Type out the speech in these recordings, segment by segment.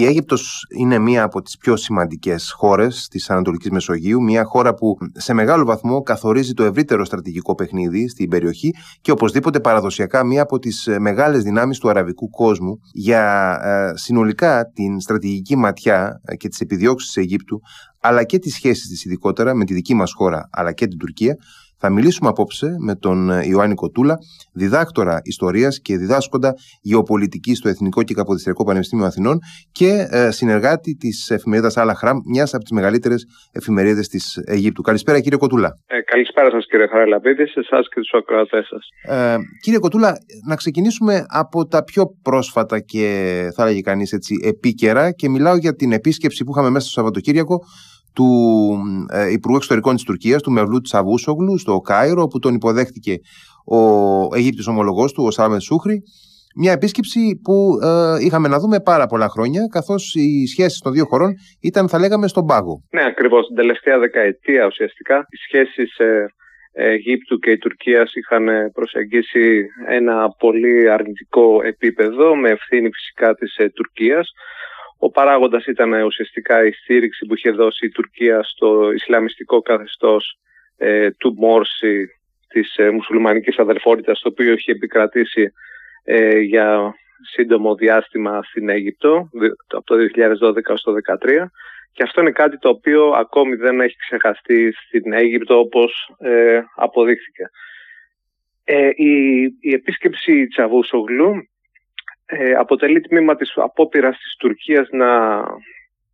Η Αίγυπτος είναι μία από τις πιο σημαντικές χώρες της Ανατολικής Μεσογείου, μία χώρα που σε μεγάλο βαθμό καθορίζει το ευρύτερο στρατηγικό παιχνίδι στην περιοχή και οπωσδήποτε παραδοσιακά μία από τις μεγάλες δυνάμεις του αραβικού κόσμου για ε, συνολικά την στρατηγική ματιά και τις επιδιώξεις της Αιγύπτου αλλά και τις σχέσεις της ειδικότερα με τη δική μας χώρα αλλά και την Τουρκία θα μιλήσουμε απόψε με τον ε, Ιωάννη Κοτούλα, διδάκτορα ιστορίας και διδάσκοντα γεωπολιτική στο Εθνικό και Καποδιστριακό Πανεπιστήμιο Αθηνών και ε, συνεργάτη της εφημερίδας Αλαχράμ, μιας από τις μεγαλύτερες εφημερίδες της Αιγύπτου. Καλησπέρα κύριε Κοτούλα. Ε, καλησπέρα σας κύριε Χαραλαμπίδη, σε εσάς και τους ακροατές σας. Ε, κύριε Κοτούλα, να ξεκινήσουμε από τα πιο πρόσφατα και θα έλεγε κανείς έτσι επίκαιρα και μιλάω για την επίσκεψη που είχαμε μέσα στο Σαββατοκύριακο του ε, Υπουργού Εξωτερικών της Τουρκίας, του Μευλού Τσαβούσογλου, στο Κάιρο, όπου τον υποδέχτηκε ο Αιγύπτιος ομολογός του, ο Σάμεν Σούχρη. Μια επίσκεψη που ε, είχαμε να δούμε πάρα πολλά χρόνια, καθώς οι σχέσεις των δύο χωρών ήταν, θα λέγαμε, στον πάγο. Ναι, ακριβώς. Την τελευταία δεκαετία ουσιαστικά οι σχέσεις ε, Αιγύπτου και η Τουρκία είχαν προσεγγίσει ένα πολύ αρνητικό επίπεδο, με ευθύνη φυσικά της ε, Τουρκίας ο παράγοντας ήταν ουσιαστικά η στήριξη που είχε δώσει η Τουρκία στο Ισλαμιστικό καθεστώς ε, του Μόρση της ε, μουσουλμανικής αδερφότητας το οποίο είχε επικρατήσει ε, για σύντομο διάστημα στην Αίγυπτο από το 2012 έως το 2013 και αυτό είναι κάτι το οποίο ακόμη δεν έχει ξεχαστεί στην Αίγυπτο όπως ε, αποδείχθηκε. Ε, η, η επίσκεψη Τσαβούσογλου ε, αποτελεί τμήμα της απόπειρας της Τουρκίας να,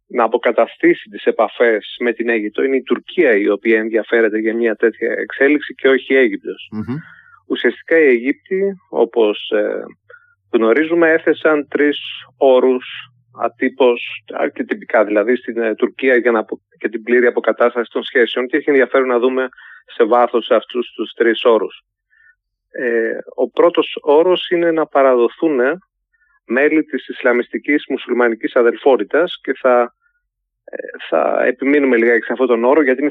να αποκαταστήσει τις επαφές με την Αίγυπτο. Είναι η Τουρκία η οποία ενδιαφέρεται για μια τέτοια εξέλιξη και όχι η αιγυπτος Ουσιαστικά οι Αιγύπτιοι, όπως ε, γνωρίζουμε, έθεσαν τρεις όρους ατύπως και τυπικά δηλαδή στην ε, Τουρκία για να, και την πλήρη αποκατάσταση των σχέσεων και έχει ενδιαφέρον να δούμε σε βάθος αυτούς τους τρεις όρους. Ε, ο πρώτος όρος είναι να παραδοθούν μέλη της Ισλαμιστικής Μουσουλμανικής Αδελφότητας και θα, ε, θα επιμείνουμε λίγα σε αυτόν τον όρο γιατί είναι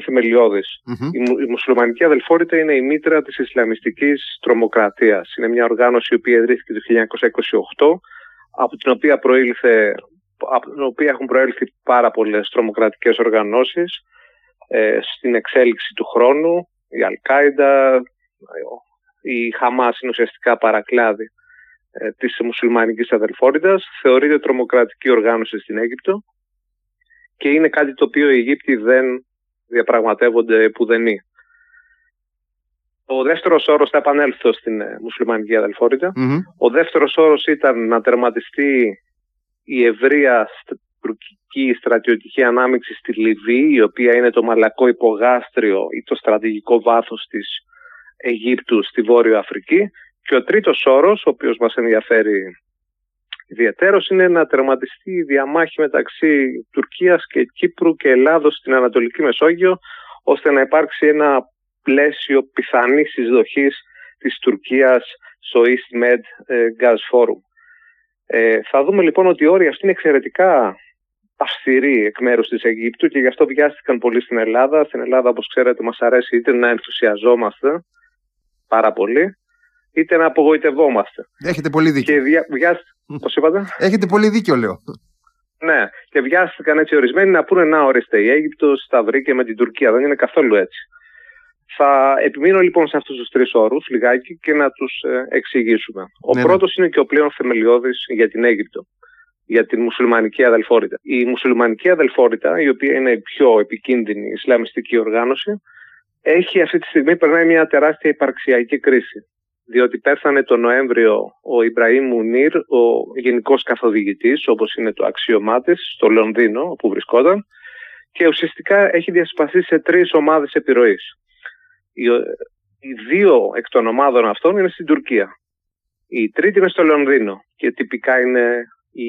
Η, η Μουσουλμανική Αδελφότητα είναι η μήτρα της Ισλαμιστικής Τρομοκρατίας. Είναι μια οργάνωση η οποία ιδρύθηκε το 1928 από την οποία, προήλθε, από την οποία έχουν προέλθει πάρα πολλές τρομοκρατικές οργανώσεις ε, στην εξέλιξη του χρόνου. Η Αλκάιντα, η Χαμάς είναι ουσιαστικά παρακλάδι ε, της μουσουλμανικής αδελφότητας, θεωρείται τρομοκρατική οργάνωση στην Αίγυπτο και είναι κάτι το οποίο οι Αιγύπτιοι δεν διαπραγματεύονται πουδενή. Ο δεύτερος όρος θα επανέλθω στην ε, μουσουλμανική Ο δεύτερος όρος ήταν να τερματιστεί η ευρεία τουρκική στρατιωτική ανάμειξη στη Λιβύη, η οποία είναι το μαλακό υπογάστριο ή το στρατηγικό βάθος της Αιγύπτου στη Βόρειο Αφρική και ο τρίτος όρος, ο οποίος μας ενδιαφέρει ιδιαίτερος, είναι να τερματιστεί η διαμάχη μεταξύ Τουρκίας και Κύπρου και Ελλάδος στην Ανατολική Μεσόγειο, ώστε να υπάρξει ένα πλαίσιο πιθανής εισδοχής της Τουρκίας στο East Med ε, Gas Forum. Ε, θα δούμε λοιπόν ότι οι όροι αυτοί είναι εξαιρετικά αυστηροί εκ μέρους της Αιγύπτου και γι' αυτό βιάστηκαν πολύ στην Ελλάδα. Στην Ελλάδα, όπως ξέρετε, μας αρέσει είτε να ενθουσιαζόμαστε πάρα πολύ, είτε να απογοητευόμαστε. Έχετε πολύ δίκιο. Και δια... Πώς είπατε; Έχετε πολύ δίκιο, λέω. Ναι, και βιάστηκαν έτσι ορισμένοι να πούνε να ορίστε η Αίγυπτος τα βρήκε με την Τουρκία. Δεν είναι καθόλου έτσι. Θα επιμείνω λοιπόν σε αυτούς τους τρεις όρους λιγάκι και να τους ε, εξηγήσουμε. Ο ναι, ναι. πρώτος είναι και ο πλέον θεμελιώδης για την Αίγυπτο, για την μουσουλμανική αδελφότητα. Η μουσουλμανική αδελφότητα, η οποία είναι η πιο επικίνδυνη ισλαμιστική οργάνωση, έχει αυτή τη στιγμή περνάει μια τεράστια υπαρξιακή κρίση διότι πέθανε το Νοέμβριο ο Ιμπραήμ Μουνίρ, ο γενικός καθοδηγητής, όπως είναι το αξίωμά της, στο Λονδίνο, όπου βρισκόταν, και ουσιαστικά έχει διασπαθεί σε τρεις ομάδες επιρροής. Οι, οι δύο εκ των ομάδων αυτών είναι στην Τουρκία. Η τρίτη είναι στο Λονδίνο και τυπικά είναι η,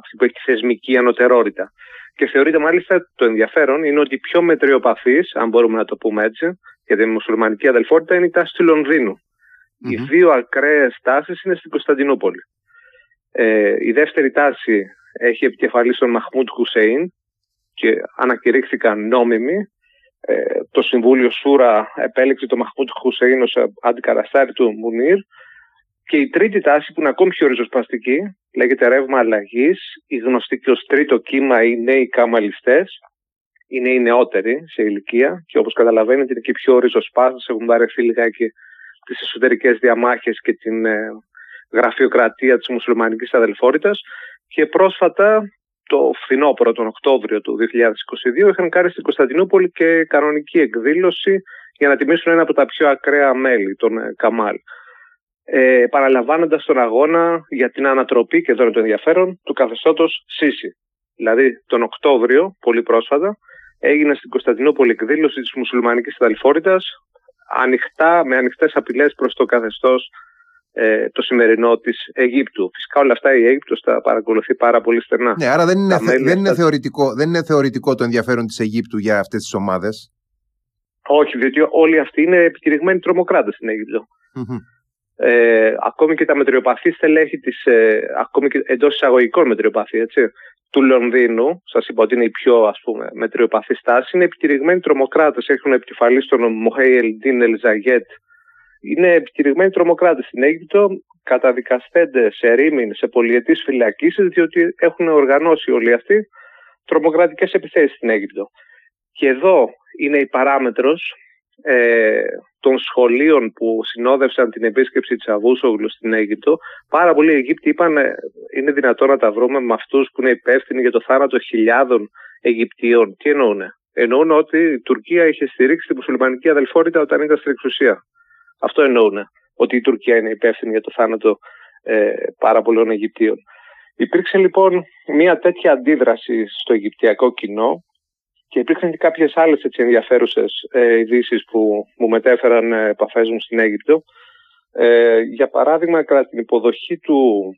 αυτή που έχει θεσμική ανωτερότητα. Και θεωρείται μάλιστα το ενδιαφέρον είναι ότι πιο μετριοπαθής, αν μπορούμε να το πούμε έτσι, για τη μουσουλμανική αδελφότητα είναι η τάση του Λονδίνου. Οι δύο ακραίες τάσεις είναι στην Κωνσταντινούπολη. Ε, η δεύτερη τάση έχει επικεφαλής τον Μαχμούντ Χουσέιν και ανακηρύχθηκαν νόμιμοι. Ε, το Συμβούλιο Σούρα επέλεξε τον Μαχμούντ Χουσέιν ως αντικαταστάτη του Μουνίρ Και η τρίτη τάση που είναι ακόμη πιο ριζοσπαστική λέγεται ρεύμα αλλαγής. Η γνωστή και ως τρίτο κύμα οι νέοι καμαλιστές. Είναι οι νεότεροι σε ηλικία και όπως καταλαβαίνετε είναι και πιο ριζοσπάστες. Έχουν βαρεθεί λιγάκι τις εσωτερικές διαμάχες και την ε, γραφειοκρατία της μουσουλμανικής αδελφότητας. Και πρόσφατα το φθινόπωρο, τον Οκτώβριο του 2022, είχαν κάνει στην Κωνσταντινούπολη και κανονική εκδήλωση για να τιμήσουν ένα από τα πιο ακραία μέλη, τον ε, Καμάλ. Ε, παραλαμβάνοντας τον αγώνα για την ανατροπή, και εδώ είναι το ενδιαφέρον, του καθεστώτος Σίση. Δηλαδή, τον Οκτώβριο, πολύ πρόσφατα, έγινε στην Κωνσταντινούπολη εκδήλωση της μουσουλμανικής αδελφότητας, ανοιχτά, με ανοιχτές απειλές προς το καθεστώς ε, το σημερινό της Αιγύπτου. Φυσικά όλα αυτά η Αίγυπτος τα παρακολουθεί πάρα πολύ στενά. Ναι, άρα δεν είναι, δεν, είναι θεωρητικό, δεν είναι θεωρητικό το ενδιαφέρον της Αιγύπτου για αυτές τις ομάδες. Όχι, διότι όλοι αυτοί είναι επιτηρημένοι τρομοκράτες στην αιγυπτο Ε, ακόμη και τα μετριοπαθή στελέχη της, ε, ακόμη και εντός εισαγωγικών μετριοπαθή, έτσι, του Λονδίνου, σας είπα ότι είναι η πιο ας πούμε, μετριοπαθής στάση, είναι επιτηρημένοι τρομοκράτες. Έχουν επικεφαλής στον Μοχέι Ελντίν Ελζαγέτ, είναι επιτηρημένοι τρομοκράτες στην Αίγυπτο, καταδικαστένται σε ρήμην, σε πολιετής φυλακίσεις, διότι έχουν οργανώσει όλοι αυτοί τρομοκρατικές επιθέσεις στην Αίγυπτο. Και εδώ είναι η παράμετρος ε, των σχολείων που συνόδευσαν την επίσκεψη της Αβούσογλου στην Αίγυπτο. Πάρα πολλοί Αιγύπτιοι είπαν ε, είναι δυνατόν να τα βρούμε με αυτούς που είναι υπεύθυνοι για το θάνατο χιλιάδων Αιγυπτίων. Τι εννοούν. Εννοούν ότι η Τουρκία είχε στηρίξει την μουσουλμανική αδελφότητα όταν ήταν στην εξουσία. Αυτό εννοούν. Ότι η Τουρκία είναι υπεύθυνη για το θάνατο ε, πάρα πολλών Αιγυπτίων. Υπήρξε λοιπόν μια τέτοια αντίδραση στο Αιγυπτιακό κοινό και υπήρχαν και κάποιες άλλες έτσι ενδιαφέρουσες ε, ειδήσεις που μου μετέφεραν ε, επαφές μου στην Αίγυπτο. Ε, για παράδειγμα, κατά την υποδοχή του,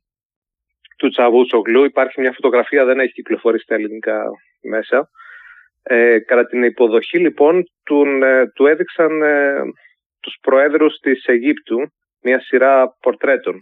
του Τσαβούσογλου υπάρχει μια φωτογραφία, δεν έχει κυκλοφορήσει στα ελληνικά μέσα. Ε, κατά την υποδοχή λοιπόν του, ε, του έδειξαν ε, τους προέδρους της Αιγύπτου, μια σειρά πορτρέτων.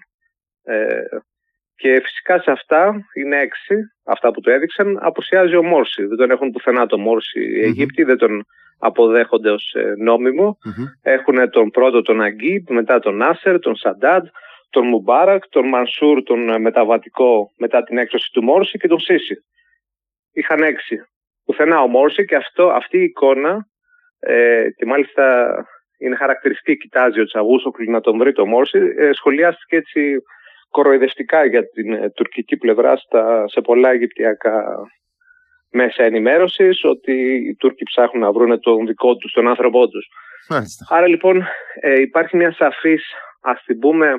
Ε, και φυσικά σε αυτά είναι έξι, αυτά που το έδειξαν, αποσιάζει ο Μόρση. Δεν τον έχουν πουθενά τον Μόρση οι Αιγύπτιοι, δεν τον αποδέχονται ως ε, νομιμο Έχουν τον πρώτο τον Αγκίπ, μετά τον Νάσερ, τον Σαντάντ, τον Μουμπάρακ, τον Μανσούρ, τον ε, μεταβατικό μετά την έκδοση του Μόρση και τον Σίση. Είχαν έξι. Πουθενά ο Μόρση και αυτό, αυτή η εικόνα ε, και μάλιστα είναι χαρακτηριστική, κοιτάζει ο Τσαγούσοκλου να τον βρει το Μόρση, ε, σχολιάστηκε έτσι κοροϊδευτικά για την ε, τουρκική πλευρά στα, σε πολλά αιγυπτιακά μέσα ενημέρωσης ότι οι Τούρκοι ψάχνουν να βρουν τον δικό τους, τον άνθρωπό τους. Άρα λοιπόν ε, υπάρχει μια σαφής, ας την πούμε,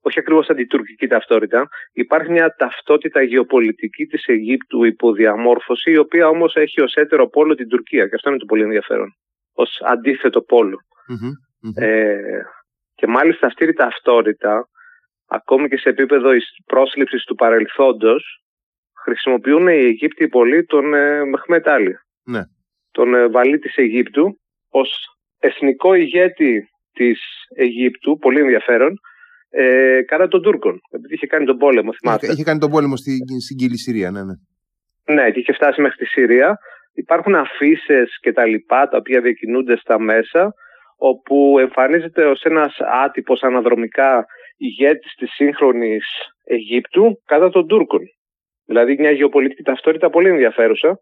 όχι ακριβώς αντιτουρκική ταυτότητα. Υπάρχει μια ταυτότητα γεωπολιτική της Αιγύπτου υποδιαμόρφωση, η οποία όμως έχει ως έτερο πόλο την Τουρκία. Και αυτό είναι το πολύ ενδιαφέρον. Ω αντίθετο πόλο. Ε, και μάλιστα αυτή η ταυτότητα, ακόμη και σε επίπεδο πρόσληψης του παρελθόντος, χρησιμοποιούν οι Αιγύπτιοι πολύ τον ε, Μεχμετάλη, ναι. τον ε, βαλή της Αιγύπτου, ως εθνικό ηγέτη της Αιγύπτου, πολύ ενδιαφέρον, ε, κατά των Τούρκων. Επειδή είχε κάνει τον πόλεμο, θυμάστε. Είχε κάνει τον πόλεμο στην, στην Κύλη Συρία, ναι, ναι. Ναι, και είχε φτάσει μέχρι τη Συρία. Υπάρχουν αφήσεις και τα λοιπά, τα οποία διακινούνται στα μέσα, όπου εμφανίζεται ως ένας άτυπος αναδρομικά ηγέτης της σύγχρονης Αιγύπτου κατά των Τούρκων. Δηλαδή μια γεωπολιτική ταυτότητα πολύ ενδιαφέρουσα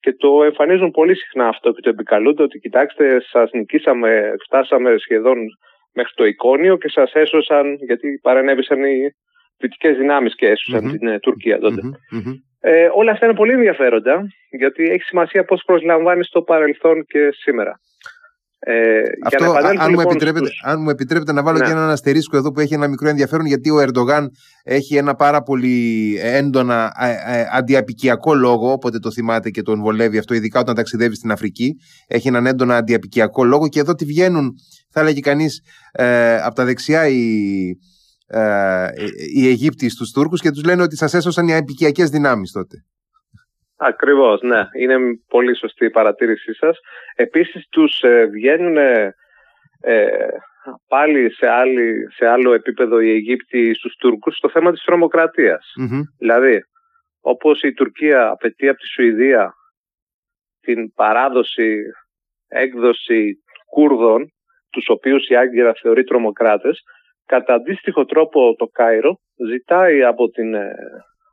και το εμφανίζουν πολύ συχνά αυτό και το επικαλούνται ότι κοιτάξτε σας νικήσαμε, φτάσαμε σχεδόν μέχρι το εικόνιο και σας έσωσαν γιατί παρενέβησαν οι δυτικές δυνάμεις και έσωσαν την ε, Τουρκία τότε. Ε, όλα αυτά είναι πολύ ενδιαφέροντα γιατί έχει σημασία πώς προσλαμβάνεις το παρελθόν και σήμερα. Ε, Αυτό, για να αν, μου λοιπόν επιτρέπετε, αν μου επιτρέπετε να βάλω ναι. και έναν αστερίσκο εδώ που έχει ένα μικρό ενδιαφέρον γιατί ο Ερντογάν έχει ένα πάρα πολύ έντονα ε, ε, αντιαπικιακό λόγο όποτε το θυμάται και τον βολεύει αυτό ειδικά όταν ταξιδεύει στην Αφρική έχει έναν έντονα αντιαπικιακό λόγο και εδώ τη βγαίνουν θα έλεγε κανείς ε, από τα δεξιά οι, ε, οι Αιγύπτιοι στους Τούρκους και τους λένε ότι σας έσωσαν οι απικιακές δυνάμεις τότε Ακριβώς, ναι. Είναι πολύ σωστή η παρατήρησή σας. Επίσης τους ε, βγαίνουν ε, πάλι σε, άλλη, σε άλλο επίπεδο οι Αιγύπτιοι στους Τούρκους στο θέμα της τρομοκρατιας Δηλαδή, όπως η Τουρκία απαιτεί από τη Σουηδία την παράδοση, έκδοση Κούρδων, τους οποίους η Άγκυρα θεωρεί τρομοκράτες, Κατά αντίστοιχο τρόπο το Κάιρο ζητάει από την, ε,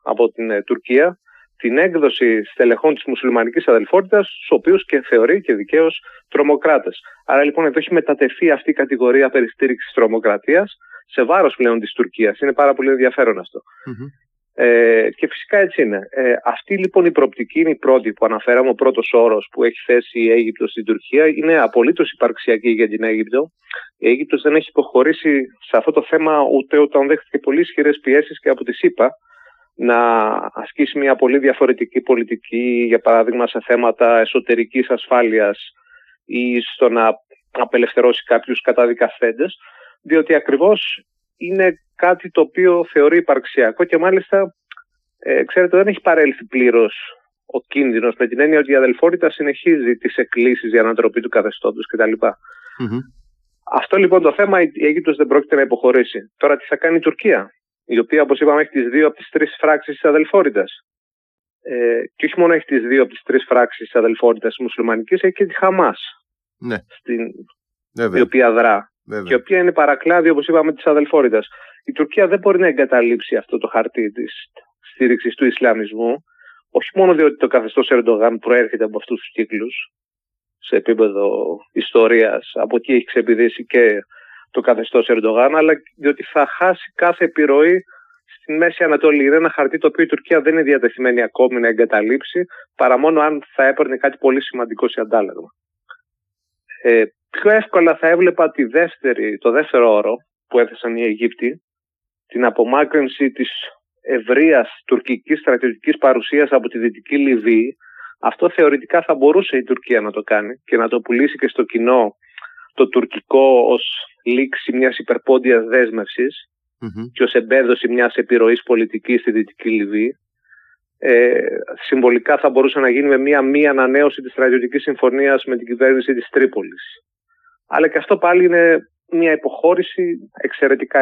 από την ε, Τουρκία την έκδοση στελεχών της μουσουλμανικής αδελφότητας, τους οποίους και θεωρεί και δικαίως τρομοκράτες. Άρα λοιπόν εδώ έχει μετατεθεί αυτή η κατηγορία περιστήριξης τρομοκρατίας σε βάρος πλέον της Τουρκίας. Είναι πάρα πολύ ενδιαφέρον Ε, και φυσικά έτσι είναι. Ε, αυτή λοιπόν η προοπτική είναι η πρώτη που αναφέραμε, ο πρώτος όρος που έχει θέσει η Αίγυπτος στην Τουρκία είναι απολύτως υπαρξιακή για την Αίγυπτο. Η Αίγυπτος δεν έχει υποχωρήσει σε αυτό το θέμα ούτε όταν δέχτηκε πολύ ισχυρές πιέσεις και από τη ΣΥΠΑ να ασκήσει μια πολύ διαφορετική πολιτική, για παράδειγμα σε θέματα εσωτερικής ασφάλειας ή στο να απελευθερώσει κάποιους καταδικαστέντες, διότι ακριβώς είναι κάτι το οποίο θεωρεί υπαρξιακό και μάλιστα, ε, ξέρετε, δεν έχει παρέλθει πλήρως ο κίνδυνος με την έννοια ότι η αδελφότητα συνεχίζει τις εκκλήσεις για ανατροπή του καθεστώτος κτλ. mm Αυτό λοιπόν το θέμα η Αίγυπτος δεν πρόκειται να υποχωρήσει. Τώρα τι θα κάνει η Τουρκία; Η οποία όπως είπαμε έχει τις δύο από τις τρεις φράξεις της αδελφότητας. Ε, και όχι μόνο έχει τις δύο από τις τρεις φράξεις της αδελφότητας μουσουλμανικής, έχει και τη Χαμάς, ναι. στην, η οποία δρά. Και η οποία είναι παρακλάδι, όπως είπαμε, της αδελφότητας. Η Τουρκία δεν μπορεί να εγκαταλείψει αυτό το χαρτί της στήριξης του Ισλαμισμού, όχι μόνο διότι το καθεστώς Ερντογάν προέρχεται από αυτούς τους κύκλους, σε επίπεδο ιστορίας, από εκεί έχει ξεπηδήσει και το καθεστώς Ερντογάν, αλλά διότι θα χάσει κάθε επιρροή στη Μέση Ανατολή. Είναι ένα χαρτί το οποίο η Τουρκία δεν είναι διατεθειμένη ακόμη να εγκαταλείψει, παρά μόνο αν θα έπαιρνε κάτι πολύ σημαντικό σε αντάλλαγμα. Ε, πιο εύκολα θα έβλεπα τη δεύτερη, το δεύτερο όρο που έθεσαν οι Αιγύπτιοι, την απομάκρυνση της ευρείας τουρκικής στρατιωτικής παρουσίας από τη Δυτική Λιβύη. Αυτό θεωρητικά θα μπορούσε η Τουρκία να το κάνει και να το πουλήσει και στο κοινό το τουρκικό ως λήξη μιας υπερπόντιας και ως εμπέδωση μιας επιρροής πολιτικής στη Δυτική Λιβύη. Ε, συμβολικά θα μπορούσε να γίνει με μια μία ανανέωση της στρατιωτικής συμφωνίας με την κυβέρνηση της Τρίπολης. Αλλά και αυτό πάλι είναι μια υποχώρηση εξαιρετικά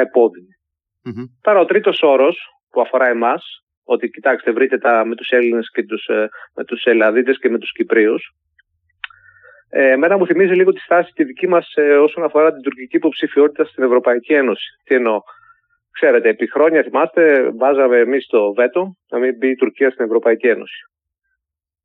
Τώρα ο τρίτος όρος που αφορά εμάς, ότι κοιτάξτε βρείτε τα με τους Έλληνες και τους, ε, με τους Ελλαδίτες και με τους Κυπρίους, ε, εμένα μου θυμίζει λίγο τη στάση τη δική μας ε, όσον αφορά την τουρκική υποψηφιότητα στην Ευρωπαϊκή Ένωση. Τι εννοώ; Ξέρετε, επί χρόνια θυμάστε, βάζαμε εμείς το βέτο να μην μπει η Τουρκία στην Ευρωπαϊκή Ένωση.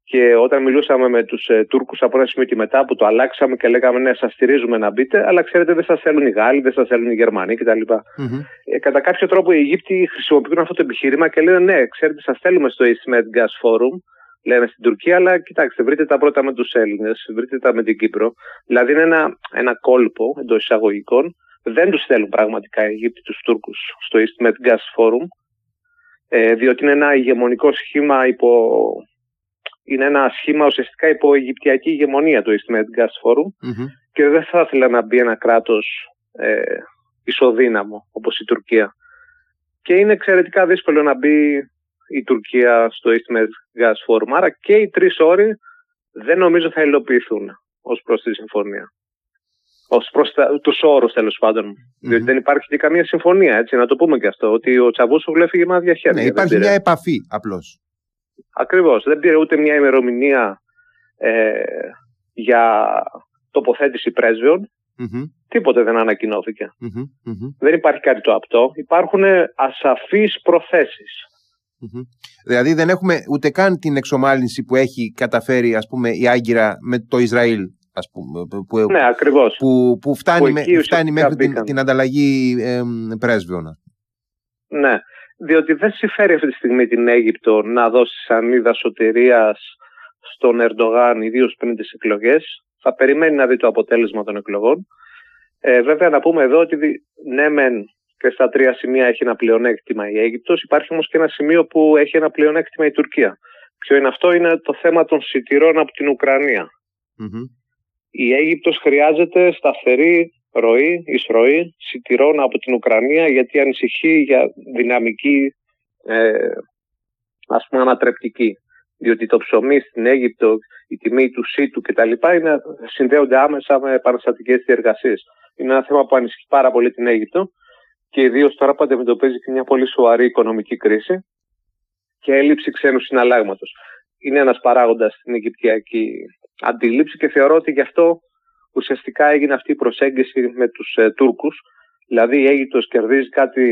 Και όταν μιλούσαμε με τους ε, Τούρκους από ένα σημείο και μετά που το αλλάξαμε και λέγαμε ναι, σας στηρίζουμε να μπείτε, αλλά ξέρετε δεν σας θέλουν οι Γάλλοι, δεν σας θέλουν οι Γερμανοί κτλ. Mm-hmm. Ε, κατά κάποιο τρόπο οι Αιγύπτιοι χρησιμοποιούν αυτό το επιχείρημα και λένε ναι, ξέρετε, σας θέλουμε στο East Med Gas Forum, λένε στην Τουρκία, αλλά κοιτάξτε, βρείτε τα πρώτα με τους Έλληνες, βρείτε τα με την Κύπρο. Δηλαδή είναι ένα, ένα κόλπο εντός εισαγωγικών. Δεν τους θέλουν πραγματικά οι Αιγύπτιοι τους Τούρκους στο East Med Gas Forum, ε, διότι είναι ένα ηγεμονικό σχήμα υπό... Είναι ένα σχήμα ουσιαστικά υπό Αιγυπτιακή ηγεμονία το East Med Gas Forum και δεν θα ήθελα να μπει ένα κράτος ε, ισοδύναμο όπως η Τουρκία. Και είναι εξαιρετικά δύσκολο να μπει η Τουρκία στο East Med Gas Forum. Άρα και οι τρεις όροι δεν νομίζω θα υλοποιηθούν ως προς τη συμφωνία. Ω προς τους όρους τέλος πάντων. Διότι δεν υπάρχει και καμία συμφωνία, έτσι, να το πούμε και αυτό. Ότι ο Τσαβούσογλου έφυγε με άδεια χέρια. Ναι, υπάρχει μια επαφή απλώς. Ακριβώς. Δεν πήρε ούτε μια ημερομηνία ε, για τοποθέτηση πρέσβεων. Τίποτε δεν ανακοινώθηκε. Δεν υπάρχει κάτι το απτό. Υπάρχουν ασαφείς προθέσεις. Δηλαδή δεν έχουμε ούτε καν την εξομάλυνση που έχει καταφέρει ας πούμε η Άγκυρα με το Ισραήλ ας πούμε, που, ναι, ακριβώς. που, που φτάνει, με, φτάνει μέχρι την, την, ανταλλαγή ε, πρέσβεων. Ναι, διότι δεν συμφέρει αυτή τη στιγμή την Αίγυπτο να δώσει σανίδα σωτηρίας στον Ερντογάν, ιδίως πριν τις εκλογές. Θα περιμένει να δει το αποτέλεσμα των εκλογών. Ε, βέβαια να πούμε εδώ ότι ναι μεν και στα τρία σημεία έχει ένα πλεονέκτημα η Αίγυπτος. Υπάρχει όμως και ένα σημείο που έχει ένα πλεονέκτημα η Τουρκία. Ποιο είναι αυτό, είναι το θέμα των σιτηρών από την ουκρανια Η Αίγυπτος χρειάζεται σταθερή ροή, εισρωή σιτηρών από την Ουκρανία γιατί ανησυχεί για δυναμική ε, ας πούμε ανατρεπτική. Διότι το ψωμί στην Αίγυπτο, η τιμή του ΣΥΤΟΥ κτλ. συνδέονται άμεσα με παραστατικές διεργασίες. Είναι ένα θέμα που ανησυχεί πάρα πολύ την Αίγυπτο και ιδίως τώρα που αντιμετωπίζει και μια πολύ σοβαρή οικονομική κρίση και έλλειψη ξένου συναλλάγματος. Είναι ένας παράγοντας στην Αιγυπτιακή αντίληψη και θεωρώ ότι γι' αυτό ουσιαστικά έγινε αυτή η προσέγγιση με τους ε, Τούρκους, Δηλαδή η Αίγυπτος κερδίζει κάτι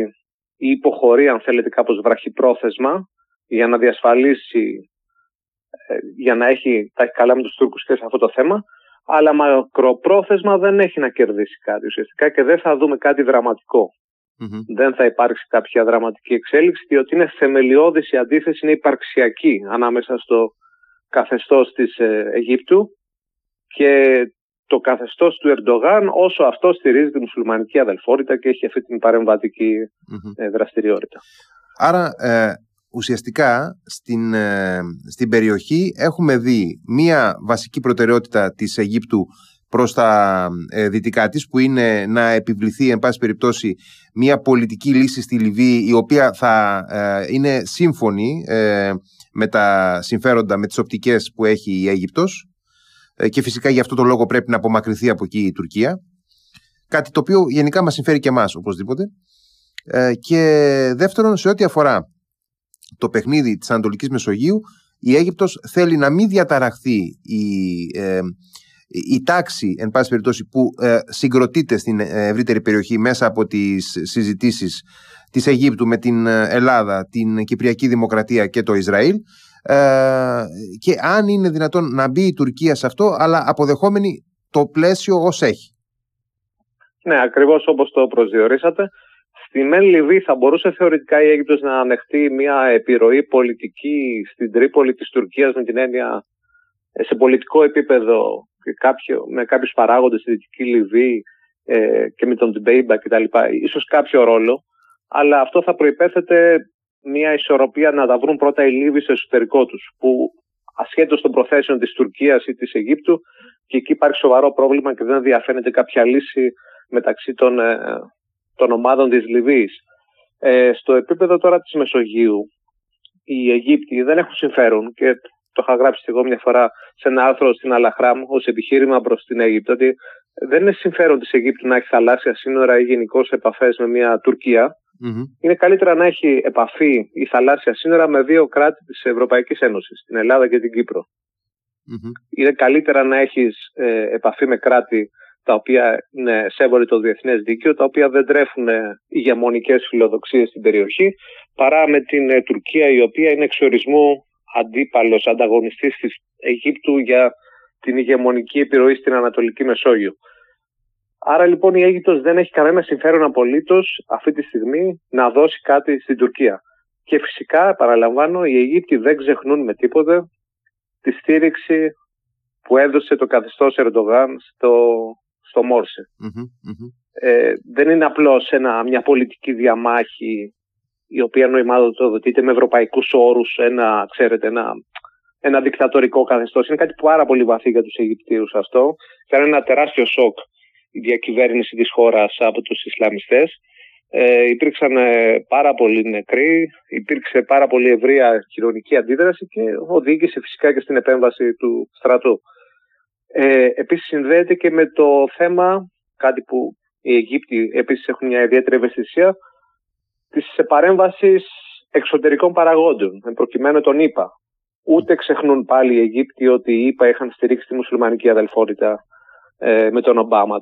ή υποχωρεί αν θέλετε κάπως βραχυπρόθεσμα για να διασφαλίσει, ε, για να έχει, τα έχει καλά με τους Τούρκους και σε αυτό το θέμα, αλλά μακροπρόθεσμα δεν έχει να κερδίσει κάτι ουσιαστικά και δεν θα δούμε κάτι Δεν θα υπάρξει κάποια δραματική εξέλιξη, διότι είναι θεμελιώδης η αντίθεση, είναι υπαρξιακή ανάμεσα στο καθεστώς της ε, Αιγύπτου και το καθεστώς του Ερντογάν όσο αυτό στηρίζει τη μουσουλμανική αδελφότητα και έχει αυτή την παρεμβατικη ε, δραστηριότητα. Άρα ε, ουσιαστικά στην, ε, στην περιοχή έχουμε δει μία βασική προτεραιότητα της Αιγύπτου προς τα ε, δυτικά της που είναι να επιβληθεί εν πάση περιπτώσει μία πολιτική λύση στη Λιβύη η οποία θα είναι σύμφωνη με τα συμφέροντα, με τις οπτικές που έχει η Αίγυπτος ε, και φυσικά γι' αυτό το λόγο πρέπει να απομακρυνθεί από εκεί η Τουρκία. Κάτι το οποίο γενικά μας συμφέρει και εμάς οπωσδήποτε. Ε, και δεύτερον, σε ό,τι αφορά το παιχνίδι της Ανατολικής Μεσογείου, η Αίγυπτος θέλει να μην διαταραχθεί η, ε, η τάξη, εν πάση περιπτώσει, που συγκροτείται στην ευρύτερη περιοχή μέσα από τις συζητήσεις της Αιγύπτου με την Ελλάδα, την Κυπριακή Δημοκρατία και το Ισραήλ ε, και αν είναι δυνατόν να μπει η Τουρκία σε αυτό, αλλά αποδεχόμενη το πλαίσιο ως έχει. Ναι, ακριβώς όπως το προσδιορίσατε. Στη Μεν Λιβύη θα μπορούσε θεωρητικά η Αίγυπτος να ανεχτεί μια επιρροή πολιτική στην Τρίπολη της Τουρκίας με την έννοια ε, σε πολιτικό επίπεδο κάποιο, με κάποιους παράγοντες στη Δυτική Λιβύη ε, και με τον Τιμπέιμπα κτλ. Ίσως κάποιο ρόλο, αλλά αυτό θα προϋπέθεται μια ισορροπία να τα βρουν πρώτα οι Λίβοι στο εσωτερικό τους, που ασχέτως των προθέσεων της Τουρκίας ή της Αιγύπτου, και εκεί υπάρχει σοβαρό πρόβλημα και δεν διαφαίνεται κάποια λύση μεταξύ των, ε, των ομάδων της Λιβύης. Ε, στο επίπεδο τώρα της Μεσογείου, οι Αιγύπτιοι δεν έχουν συμφέρον και το είχα γράψει εγώ μια φορά σε ένα άρθρο στην Αλαχράμ ως επιχείρημα προς την Αίγυπτο, ότι δεν είναι συμφέρον της Αιγύπτου να έχει θαλάσσια σύνορα ή γενικώς επαφές με μια Τουρκία. Mm Είναι καλύτερα να έχει επαφή η θαλάσσια σύνορα με δύο κράτη της Ευρωπαϊκής Ένωσης, την Ελλάδα και την κυπρο Είναι καλύτερα να έχεις ε, επαφή με κράτη τα οποία είναι σέβονται το διεθνές δίκαιο, τα οποία δεν τρέφουν ε, ηγεμονικές φιλοδοξίες στην περιοχή, παρά με την ε, Τουρκία η οποία είναι εξορισμού αντίπαλος, ανταγωνιστής της Αιγύπτου για την ηγεμονική επιρροή στην Ανατολική Μεσόγειο. Άρα λοιπόν η Αίγυπτος δεν έχει κανένα συμφέρον απολύτως αυτή τη στιγμή να δώσει κάτι στην Τουρκία. Και φυσικά, παραλαμβάνω, οι Αιγύπτιοι δεν ξεχνούν με τίποτε τη στήριξη που έδωσε το καθεστώς Ερντογάν στο, στο μορσε Ε, δεν είναι απλώς ένα, μια πολιτική διαμάχη η οποία νοημάτοδοτείται με ευρωπαϊκούς όρους ένα, ξέρετε, ένα, ένα δικτατορικό καθεστώς. Είναι κάτι πάρα πολύ βαθύ για τους Αιγυπτίους αυτό. Ήταν ένα τεράστιο σοκ η διακυβέρνηση της χώρας από τους Ισλαμιστές. Ε, υπήρξαν ε, πάρα πολλοί νεκροί, υπήρξε πάρα πολύ ευρεία κοινωνική αντίδραση και οδήγησε φυσικά και στην επέμβαση του στρατού. Ε, επίσης συνδέεται και με το θέμα, κάτι που οι Αιγύπτιοι επίσης έχουν μια ιδιαίτερη ευαισθησία, της παρέμβασης εξωτερικών παραγόντων, με προκειμένου τον ΙΠΑ. Ούτε ξεχνούν πάλι οι Αιγύπτιοι ότι οι ΙΠΑ είχαν στηρίξει τη μουσουλμανική αδελφότητα ε, με τον Ομπάμα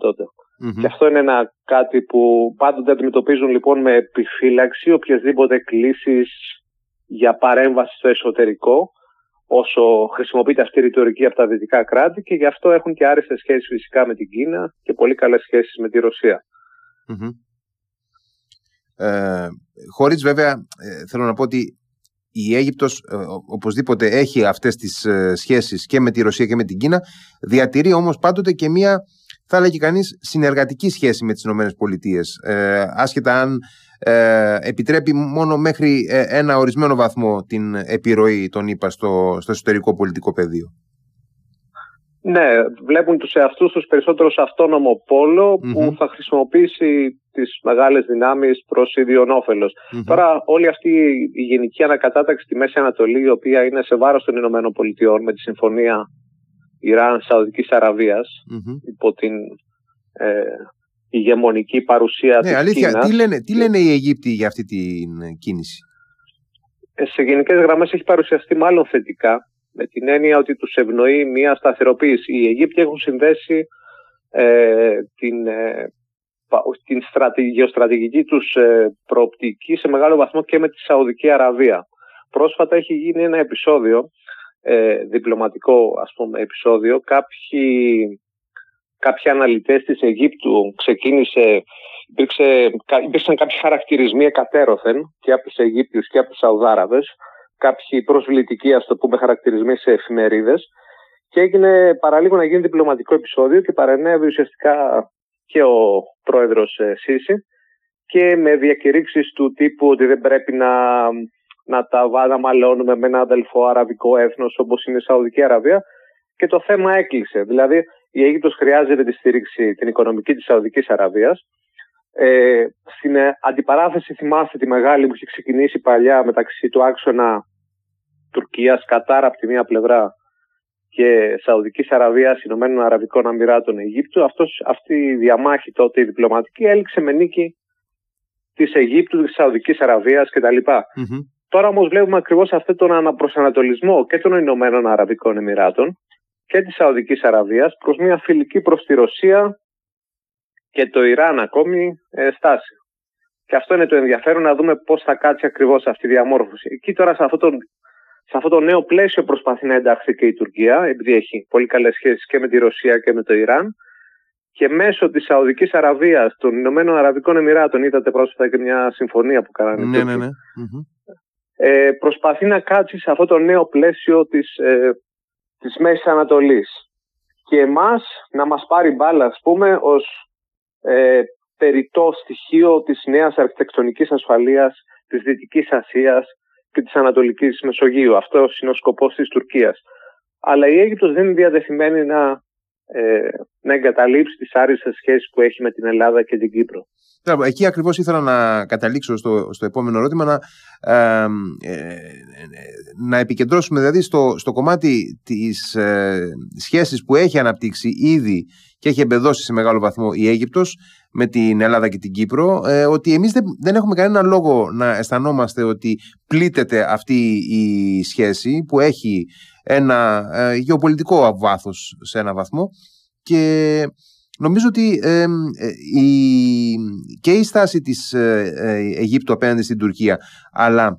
Και αυτό είναι ένα κάτι που πάντοτε αντιμετωπίζουν λοιπόν με επιφύλαξη οποιασδήποτε κλήσεις για παρέμβαση στο εσωτερικό όσο χρησιμοποιείται αυτή η ρητορική από τα δυτικά κράτη και γι' αυτό έχουν και άρεστες σχέσεις φυσικά με την Κίνα και πολύ καλές σχέσεις με τη ρωσια Ε, χωρίς βέβαια ε, θέλω να πω ότι η Αίγυπτος ε, οπωσδήποτε έχει αυτές τις ε, σχέσεις και με τη Ρωσία και με την Κίνα, διατηρεί όμως πάντοτε και μία, θα έλεγε κανείς, συνεργατική σχέση με τις Ηνωμένες Πολιτείες, ε, άσχετα αν ε, επιτρέπει μόνο μέχρι ένα ορισμένο βαθμό την επιρροή, τον είπα, στο, στο εσωτερικό πολιτικό πεδίο. Ναι, βλέπουν τους εαυτούς τους περισσότερο σε αυτόνομο που θα χρησιμοποιήσει τις μεγάλες δυνάμεις προς ίδιον Τώρα όλη αυτή η γενική ανακατάταξη στη Μέση Ανατολή η οποία είναι σε βάρος των Ηνωμένων Πολιτειών με τη συμφωνία Ιράν-Σαουδικής υπό την ε, ηγεμονική παρουσία ναι, της αλήθεια. Κίνας. Τι λένε, τι λένε οι Αιγύπτιοι για αυτή την κίνηση; Ε, σε γενικές γραμμές έχει παρουσιαστεί μάλλον θετικά με την έννοια ότι τους ευνοεί μια σταθεροποίηση. Οι Αιγύπτιοι έχουν συνδέσει ε, την ε, την γεωστρατηγική τους ε, προοπτική σε μεγάλο βαθμό και με τη Σαουδική Αραβία. Πρόσφατα έχει γίνει ένα επεισόδιο, ε, διπλωματικό ας πούμε επεισόδιο, κάποιοι, κάποιοι αναλυτές της Αιγύπτου ξεκίνησε, υπήρξε, υπήρξαν κάποιοι χαρακτηρισμοί εκατέρωθεν και από τους Αιγύπτιους και από τους Σαουδάραβες, κάποιοι προσβλητικοί ας το πούμε χαρακτηρισμοί σε εφημερίδες και έγινε παραλίγο να γίνει διπλωματικό επεισόδιο και παρενέβη ουσιαστικά και ο πρόεδρος ε, Σίση και με διακηρύξεις του τύπου ότι δεν πρέπει να, να τα να μαλώνουμε με ένα αδελφό αραβικό έθνος όπως είναι η Σαουδική Αραβία και το θέμα έκλεισε. Δηλαδή η Αίγυπτος χρειάζεται τη στήριξη την οικονομική της Σαουδικής Αραβίας ε, στην αντιπαράθεση θυμάστε τη μεγάλη που είχε ξεκινήσει παλιά μεταξύ του άξονα Τουρκίας, Κατάρα από τη μία πλευρά και Σαουδικής Αραβίας, Ηνωμένων Αραβικών Αμυράτων Αιγύπτου. Αυτός, αυτή η διαμάχη τότε η διπλωματική έληξε με νίκη της Αιγύπτου, της Σαουδικής Αραβίας κτλ. Mm-hmm. Τώρα όμως βλέπουμε ακριβώς αυτόν τον αναπροσανατολισμό και των Ηνωμένων Αραβικών Εμμυράτων και της Σαουδικής Αραβίας προς μια φιλική προς τη Ρωσία και το Ιράν ακόμη ε, στάση. Και αυτό είναι το ενδιαφέρον να δούμε πώς θα κάτσει ακριβώς αυτή η διαμόρφωση. Εκεί τώρα σε αυτόν τον σε αυτό το νέο πλαίσιο προσπαθεί να ενταχθεί και η Τουρκία, επειδή έχει πολύ καλές σχέσεις και με τη Ρωσία και με το Ιράν. Και μέσω της Σαουδικής Αραβίας, των Ηνωμένων Αραβικών Εμμυράτων, είδατε πρόσφατα και μια συμφωνία που κάνανε. Ναι, ναι, ναι. Ε, προσπαθεί να κάτσει σε αυτό το νέο πλαίσιο της ε, της Μέσης Ανατολής και εμάς να μας πάρει μπάλα ας πούμε ως ε, περιττό στοιχείο της νέας αρχιτεκτονικής ασφαλείας της Δυτικής Ασίας και της Ανατολικής Μεσογείου. Αυτός είναι ο σκοπός της Τουρκίας. Αλλά η Αίγυπτος δεν είναι διαδεθειμένη να, ε, να εγκαταλείψει τις άριστες σχέσεις που έχει με την Ελλάδα και την Κύπρο. Εκεί ακριβώς ήθελα να καταλήξω στο, στο επόμενο ερώτημα να, ε, να επικεντρώσουμε δηλαδή στο, στο κομμάτι της ε, σχέσης που έχει αναπτύξει ήδη και έχει εμπεδώσει σε μεγάλο βαθμό η Αίγυπτος με την Ελλάδα και την Κύπρο ε, ότι εμείς δεν, δεν έχουμε κανένα λόγο να αισθανόμαστε ότι πλήττεται αυτή η σχέση που έχει ένα ε, γεωπολιτικό βάθος σε ένα βαθμό. Και νομίζω ότι ε, η, και η στάση της Αιγύπτου απέναντι στην Τουρκία αλλά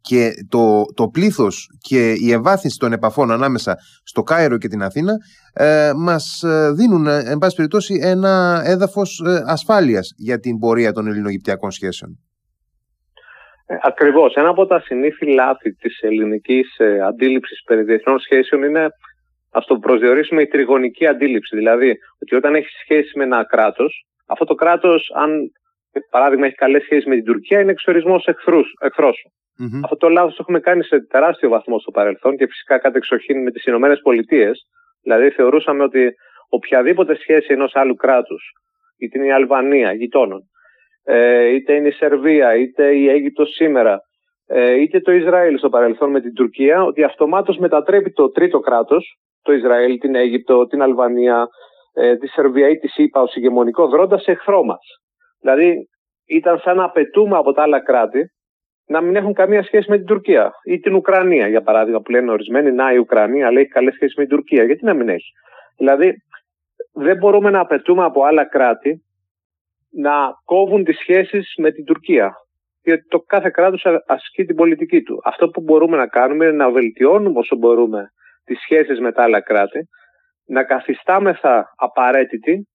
και το, το πλήθος και η ευάθυνση των επαφών ανάμεσα στο Κάιρο και την Αθήνα ε, μας ε, δίνουν ε, εν πάση περιπτώσει ένα έδαφος ε, ασφάλειας για την πορεία των ελληνογυπτιακών σχέσεων. Ε, ακριβώς. Ένα από τα συνήθη λάθη της ελληνικής ε, αντίληψης περί διεθνών σχέσεων είναι ας το προσδιορίσουμε η τριγωνική αντίληψη. Δηλαδή ότι όταν έχεις σχέση με ένα κράτος, αυτό το κράτος αν παράδειγμα έχεις καλές σχέσεις με την Τουρκία είναι εξορισμός εχθρός σου. Mm-hmm. Αυτό το λάθος το έχουμε κάνει σε τεράστιο βαθμό στο παρελθόν και φυσικά κάτι εξοχήν με τις Ηνωμένες Πολιτείες. Δηλαδή θεωρούσαμε ότι οποιαδήποτε σχέση ενός άλλου κράτους, είτε είναι η Αλβανία, γειτόνων, ε, είτε είναι η Σερβία, είτε η Αίγυπτος σήμερα, ε, είτε το Ισραήλ στο παρελθόν με την Τουρκία, ότι αυτομάτως μετατρέπει το τρίτο κράτος, το Ισραήλ, την Αίγυπτο, την Αλβανία, ε, τη Σερβία ή τη ΣΥΠΑ ως ηγεμονικό δρόντα σε εχθρό μας. Δηλαδή ήταν σαν να απαιτούμε από τα άλλα κράτη να μην έχουν καμία σχέση με την Τουρκία ή την Ουκρανία, για παράδειγμα, που λένε ορισμένοι. Να, η Ουκρανία αλλά έχει καλές σχέσεις με την Τουρκία. Γιατί να μην έχει; Δηλαδή, δεν μπορούμε να απαιτούμε από άλλα κράτη να κόβουν τις σχέσεις με την Τουρκία. Γιατί το κάθε κράτος ασκεί την πολιτική του. Αυτό που μπορούμε να κάνουμε είναι να βελτιώνουμε όσο μπορούμε τις σχέσεις με τα άλλα κράτη, να καθιστάμεθα απαραίτητοι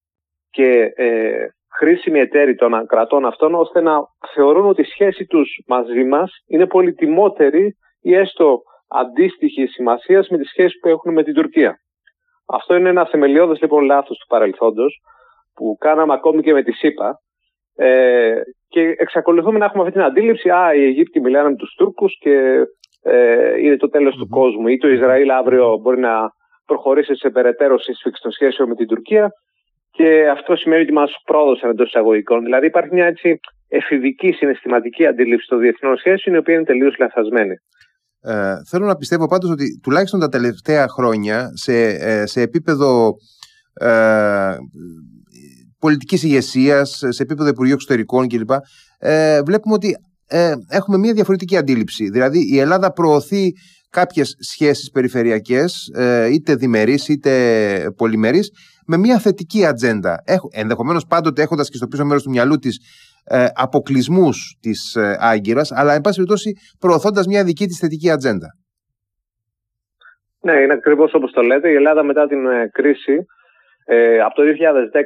και ε, χρήσιμοι εταίροι των κρατών αυτών ώστε να θεωρούν ότι η σχέση τους μαζί μας είναι πολυτιμότερη ή έστω αντίστοιχη σημασίας με τις σχέσεις που έχουν με την Τουρκία. Αυτό είναι ένα θεμελιώδες λοιπόν λάθος του παρελθόντος που κάναμε ακόμη και με τη ΣΥΠΑ ε, και εξακολουθούμε να έχουμε αυτή την αντίληψη «Α, οι Αιγύπτιοι μιλάνε με τους Τούρκους και ε, είναι το τελος του κόσμου» ή το Ισραήλ αύριο μπορεί να προχωρήσει σε περαιτέρω σύσφυξη των σχέσεων με την Τουρκία και αυτό σημαίνει ότι μας πρόδωσαν εντός εισαγωγικών. Δηλαδή υπάρχει μια έτσι εφηβική συναισθηματική αντίληψη των διεθνών σχέσεων, η οποία είναι τελείως λαθασμένη. Ε, θέλω να πιστεύω πάντως ότι τουλάχιστον τα τελευταία χρόνια σε, ε, σε επίπεδο ε, πολιτικής ηγεσίας, σε επίπεδο Υπουργείου Εξωτερικών κλπ. Ε, βλέπουμε ότι ε, έχουμε μια διαφορετική αντίληψη. Δηλαδή η Ελλάδα προωθεί κάποιες σχέσεις περιφερειακές, ε, είτε διμερείς είτε πολυμερείς, με μια θετική ατζέντα. Ενδεχομένως πάντοτε έχοντας και στο πίσω μέρος του μυαλού της ε, αποκλεισμούς της ε, Άγκυρας, αλλά εν πάση περιπτώσει προωθώντας μια δική της θετική ατζέντα. Ναι, είναι ακριβώς όπως το λέτε. Η Ελλάδα μετά την ε, κρίση ε, από το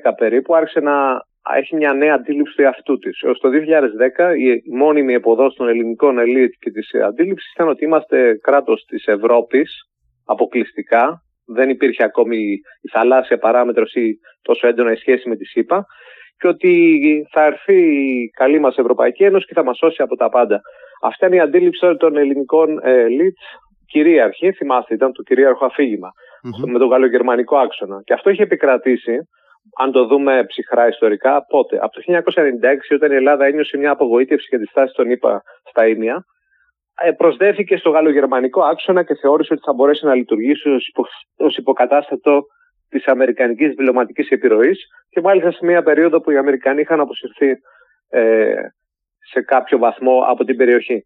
2010 περίπου άρχισε να έχει μια νέα αντίληψη του εαυτού της. Έως το 2010 η μόνιμη εποδός των ελληνικών ελίτ και της αντίληψης ήταν ότι είμαστε κράτος της Ευρώπης αποκλειστικά. Δεν υπήρχε ακόμη η θαλάσσια παράμετρο ή τόσο έντονα η σχέση με τη ΣΥΠΑ και ότι θα έρθει η καλή μας Ευρωπαϊκή Ένωση και θα μας σώσει από τα πάντα. Αυτή είναι η αντίληψη των ελληνικών ελίτ κυρίαρχη, θυμάστε, ήταν το κυρίαρχο με τον γαλλογερμανικό άξονα. Και αυτό είχε επικρατήσει, αν το δούμε ψυχρά ιστορικά, πότε; Από το 1996, όταν η Ελλάδα ένιωσε μια απογοήτευση για τη στάση των ΗΠΑ στα Ήμια, ε, προσδέθηκε στο γαλλογερμανικό άξονα και θεώρησε ότι θα μπορέσει να λειτουργήσει ως, υπο, ως υποκατάστατο της αμερικανικής διπλωματικής επιρροής και μάλιστα σε μια περίοδο που οι Αμερικανοί είχαν αποσυρθεί ε, σε κάποιο βαθμό από την περιοχή.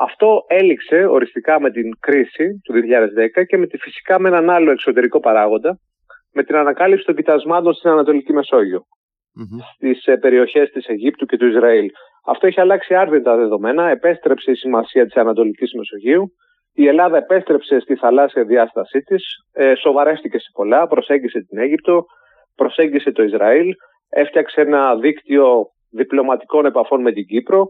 Αυτό έληξε οριστικά με την κρίση του 2010 και με τη, φυσικά με έναν άλλο εξωτερικό παράγοντα, με την ανακάλυψη των κοιτασμάτων στην Ανατολική Μεσόγειο, mm-hmm. στις ε, περιοχές της Αιγύπτου και του Ισραήλ. Αυτό έχει αλλάξει άρδιντα δεδομένα, επέστρεψε η σημασία της Ανατολικής Μεσογείου, η Ελλάδα επέστρεψε στη θαλάσσια διάστασή της, ε, σοβαρεύτηκε σε πολλά, προσέγγισε την Αίγυπτο, προσέγγισε το Ισραήλ, έφτιαξε ένα δίκτυο διπλωματικών επαφών με την Κύπρο,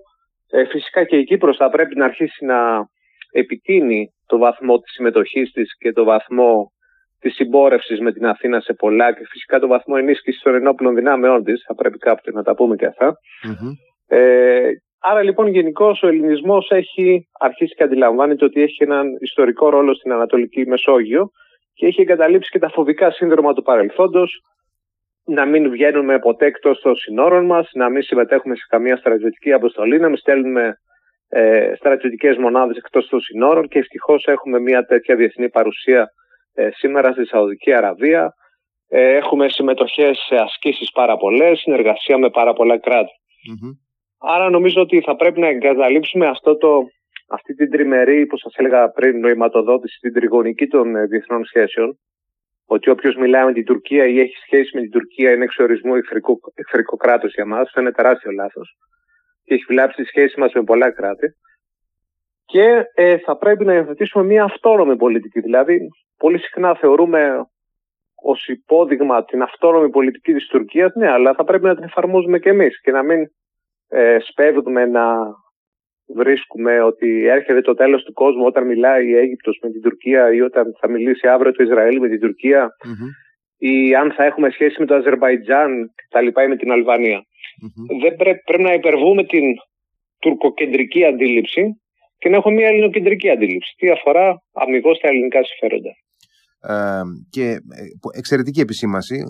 ε, φυσικά και η Κύπρος θα πρέπει να αρχίσει να επιτείνει το βαθμό της συμμετοχής της και το βαθμό της συμπόρευσης με την Αθήνα σε πολλά και φυσικά το βαθμό ενίσχυσης των ενόπλων δυνάμεών της, θα πρέπει κάποτε να τα πούμε και αυτα Ε, άρα λοιπόν γενικώς ο ελληνισμός έχει αρχίσει και αντιλαμβάνεται ότι έχει έναν ιστορικό ρόλο στην Ανατολική Μεσόγειο και έχει εγκαταλείψει και τα φοβικά σύνδρομα του παρελθόντος, να μην βγαίνουμε ποτέ εκτό των συνόρων μας, να μην συμμετέχουμε σε καμία στρατιωτική αποστολή, να μην στέλνουμε ε, στρατιωτικές μονάδες εκτός των συνόρων και ευτυχώς έχουμε μια τέτοια διεθνή παρουσία ε, σήμερα στη Σαουδική Αραβία. Ε, έχουμε συμμετοχές σε ασκήσεις πάρα πολλές, συνεργασία με πάρα πολλά Άρα νομίζω ότι θα πρέπει να εγκαταλείψουμε αυτό το, αυτή την τριμερή, που σας έλεγα πριν, νοηματοδότηση, την τριγωνική των ε, διεθνών σχέσεων, ότι όποιος μιλάει με την Τουρκία ή έχει σχέση με την Τουρκία είναι εξορισμού εχθρικό, εχθρικό κράτο για μας. Αυτό είναι τεράστιο λάθος. Και έχει βλάψει τη σχέση μας με πολλά κράτη. Και ε, θα πρέπει να υιοθετήσουμε μια αυτόνομη πολιτική. Δηλαδή, πολύ συχνά θεωρούμε ως υπόδειγμα την αυτόνομη πολιτική της Τουρκίας, ναι, αλλά θα πρέπει να την εφαρμόζουμε και εμείς και να μην ε, σπέβδουμε να βρίσκουμε ότι έρχεται το τέλος του κόσμου όταν μιλάει η Αίγυπτος με την Τουρκία ή όταν θα μιλήσει αύριο το Ισραήλ με την τουρκια ή αν θα έχουμε σχέση με το Αζερβαϊτζάν τα λοιπά ή με την αλβανια Δεν πρέπει, πρέπει να υπερβούμε την τουρκοκεντρική αντίληψη και να έχουμε μια ελληνοκεντρική αντίληψη. Τι αφορά αμυγός τα ελληνικά συμφέροντα και ε, εξαιρετική επισήμαση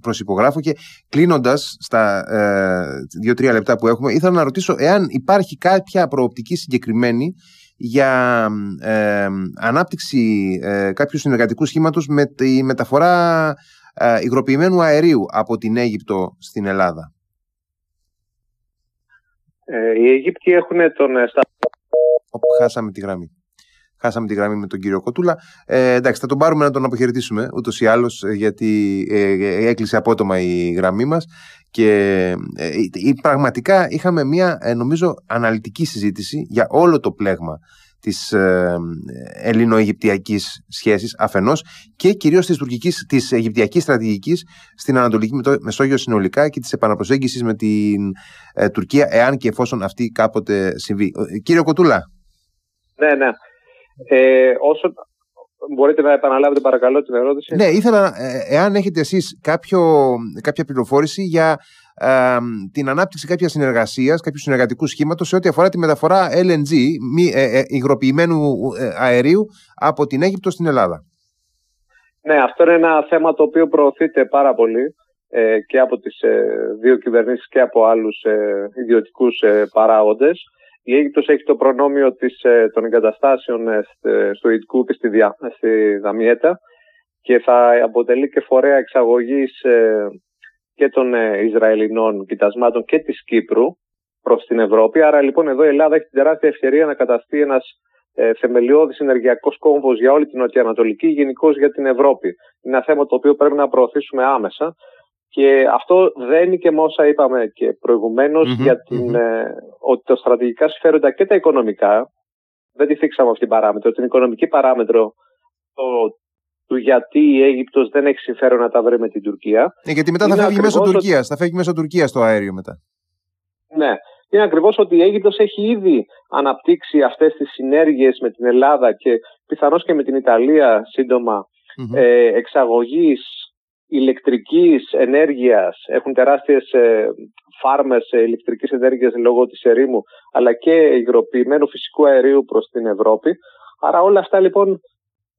προσυπογράφω και κλείνοντας στα ε, δύο-τρία λεπτά που έχουμε ήθελα να ρωτήσω εάν υπάρχει κάποια προοπτική συγκεκριμένη για ε, ανάπτυξη ε, κάποιου συνεργατικού σχήματος με τη μεταφορά ε, υγροποιημένου αερίου από την Αίγυπτο στην Ελλάδα. Ε, οι Αίγυπτοι έχουν τον... Όπου χάσαμε τη γραμμή. Χάσαμε τη γραμμή με τον κύριο Κοτούλα. Ε, εντάξει, θα τον πάρουμε να τον αποχαιρετήσουμε ούτως ή άλλως, ε, γιατί ε, ε, έκλεισε απότομα η γραμμή μας. Και ε, πραγματικά είχαμε μια, νομίζω, αναλυτική συζήτηση για όλο το πλέγμα της ε, ελληνο-αιγυπτιακής σχέσης αφενός και κυρίως της, τουρκικής, της αιγυπτιακής στρατηγικής στην Ανατολική Μεσόγειο συνολικά και της επαναπροσέγγισης με την Τουρκία εάν και εφόσον αυτή κάποτε συμβεί. Κύριο Κοτούλα. Ναι, ναι. Ε, όσο... Μπορείτε να επαναλάβετε παρακαλώ την ερώτηση. Ναι, ήθελα, ε, εάν έχετε εσείς κάποιο, κάποια πληροφόρηση για ε, την ανάπτυξη κάποια συνεργασίας, κάποιου συνεργατικού σχήματος σε ό,τι αφορά τη μεταφορά LNG, μη, ε, ε, υγροποιημένου ε, αερίου, από την Αίγυπτο στην Ελλάδα. Ναι, αυτό είναι ένα θέμα το οποίο προωθείται πάρα πολύ και από τις δύο κυβερνήσεις και από άλλους ιδιωτικούς παράγοντες. Η Αίγυπτος έχει το προνόμιο της, ε, των εγκαταστάσεων ε, στο Ιτκού και στη, Δια, στη Δαμιέτα και θα αποτελεί και φορέα εξαγωγής ε, και των Ισραηλινών κοιτασμάτων και της Κύπρου προς την Ευρώπη. Άρα λοιπόν εδώ η Ελλάδα έχει την τεράστια ευκαιρία να καταστεί ένας ε, θεμελιώδης ενεργειακός κόμβος για όλη την Νοτιοανατολική, γενικώς για την Ευρώπη. Είναι ένα θέμα το οποίο πρέπει να προωθήσουμε άμεσα. Και αυτό δένει και με όσα είπαμε και προηγουμενως για την, ε, ότι τα στρατηγικά συμφέροντα και τα οικονομικά, δεν τη θίξαμε αυτή την παράμετρο, την οικονομική παράμετρο το, του γιατί η Αίγυπτος δεν έχει συμφέρον να τα βρει με την Τουρκία. Ε, γιατί μετά θα φεύγει μέσω Τουρκίας, θα φεύγει μέσω Τουρκίας το αέριο μετά. Ναι, είναι ακριβώς ότι η Αίγυπτος έχει ήδη αναπτύξει αυτές τις συνέργειες με την Ελλάδα και πιθανώς και με την Ιταλία σύντομα mm-hmm. ε, εξαγωγής ηλεκτρικής ενέργειας, έχουν τεράστιες ε, φάρμες ηλεκτρικής ενέργειας λόγω της ερήμου, αλλά και υγροποιημένου φυσικού αερίου προς την Ευρώπη. Άρα όλα αυτά λοιπόν,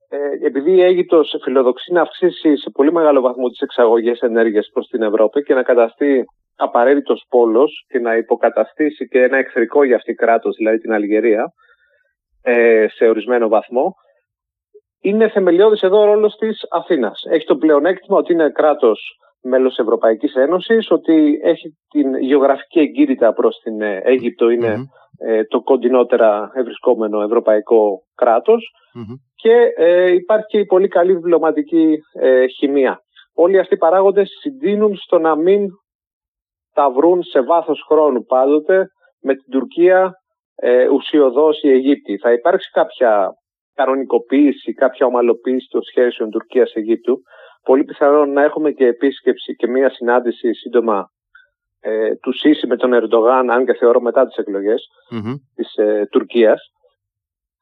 ε, επειδή η Αίγυπτος φιλοδοξεί να αυξήσει σε πολύ μεγάλο βαθμό τις εξαγωγές ενέργειας προς την Ευρώπη και να καταστεί απαραίτητος πόλος και να υποκαταστήσει και ένα εχθρικό για αυτή κράτος, δηλαδή την Αλγερία, ε, σε ορισμένο βαθμό, είναι θεμελιώδης εδώ ο ρόλος της Αθήνας. Έχει το πλεονέκτημα ότι είναι κράτος μέλος Ευρωπαϊκής Ένωσης, ότι έχει την γεωγραφική εγκύτητα προς την ε, Αίγυπτο, ε, το κοντινότερα ευρισκόμενο ευρωπαϊκό και ε, υπάρχει και η πολύ καλή διπλωματική ε, χημεία. Όλοι αυτοί οι παράγοντες συντείνουν στο να μην τα βρουν σε βάθος χρόνου πάντοτε με την Τουρκία ε, ουσιοδός η Αιγύπτη. Θα υπάρξει κάποια κανονικοποίηση, κάποια ομαλοποίηση των σχέσεων Τουρκίας-Αιγύπτου. Πολύ πιθανόν να έχουμε και επίσκεψη και μία συνάντηση σύντομα ε, του Σίση με τον Ερντογάν, αν και θεωρώ μετά τις εκλογες mm της ε, Τουρκίας.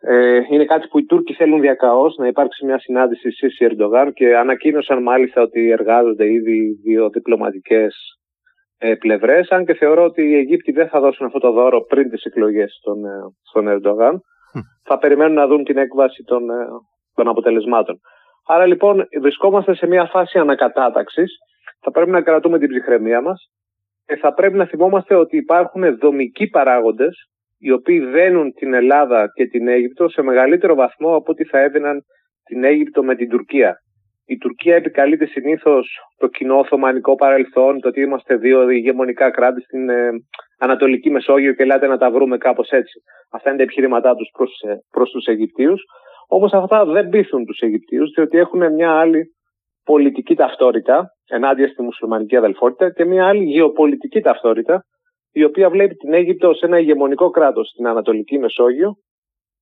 Ε, είναι κάτι που οι Τούρκοι θέλουν διακαώς να υπάρξει μια συνάντηση Σίση Ερντογάν και ανακοίνωσαν μάλιστα ότι εργάζονται ήδη δύο διπλωματικές ε, πλευρές, αν και θεωρώ ότι οι Αιγύπτιοι δεν θα δώσουν αυτό το δώρο πριν τις εκλογές στον, ε, στον Ερντογάν. Θα περιμένουν να δουν την έκβαση των, ε, των αποτελεσμάτων. Άρα λοιπόν βρισκόμαστε σε μια φάση ανακατάταξης. Θα πρέπει να κρατούμε την ψυχραιμία μας και θα πρέπει να θυμόμαστε ότι υπάρχουν δομικοί παράγοντες οι οποίοι δένουν την Ελλάδα και την Αίγυπτο σε μεγαλύτερο βαθμό από ό,τι θα έδιναν την Αίγυπτο με την Τουρκία. Η Τουρκία επικαλείται συνήθως το κοινό Οθωμανικό παρελθόν, το ότι είμαστε δύο ηγεμονικά κράτη στην ε, Ανατολική Μεσόγειο και ελάτε να τα βρούμε κάπως έτσι. Αυτά είναι τα επιχειρήματά τους προς τους Αιγυπτίους. Όμως αυτά δεν πείθουν τους Αιγυπτίους, διότι έχουν μια άλλη πολιτική ταυτότητα ενάντια στη μουσουλμανική αδελφότητα και μια άλλη γεωπολιτική ταυτότητα, η οποία βλέπει την Αίγυπτο ως ένα ηγεμονικό κράτος στην Ανατολική Μεσόγειο,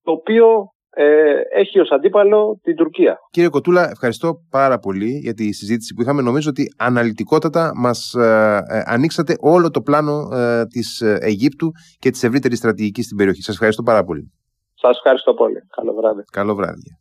το οποίο ε, έχει ως αντίπαλο την Τουρκία. Κύριε Κοτούλα, ευχαριστώ πάρα πολύ για τη συζήτηση που είχαμε. Νομίζω ότι αναλυτικότατα μας ε, ε ανοίξατε όλο το πλάνο ε, της ε, Αιγύπτου και της ευρύτερης στρατηγικής στην περιοχή. Σας ευχαριστώ πάρα πολύ. Σας ευχαριστώ πολύ. Καλό βράδυ. Καλό βράδυ.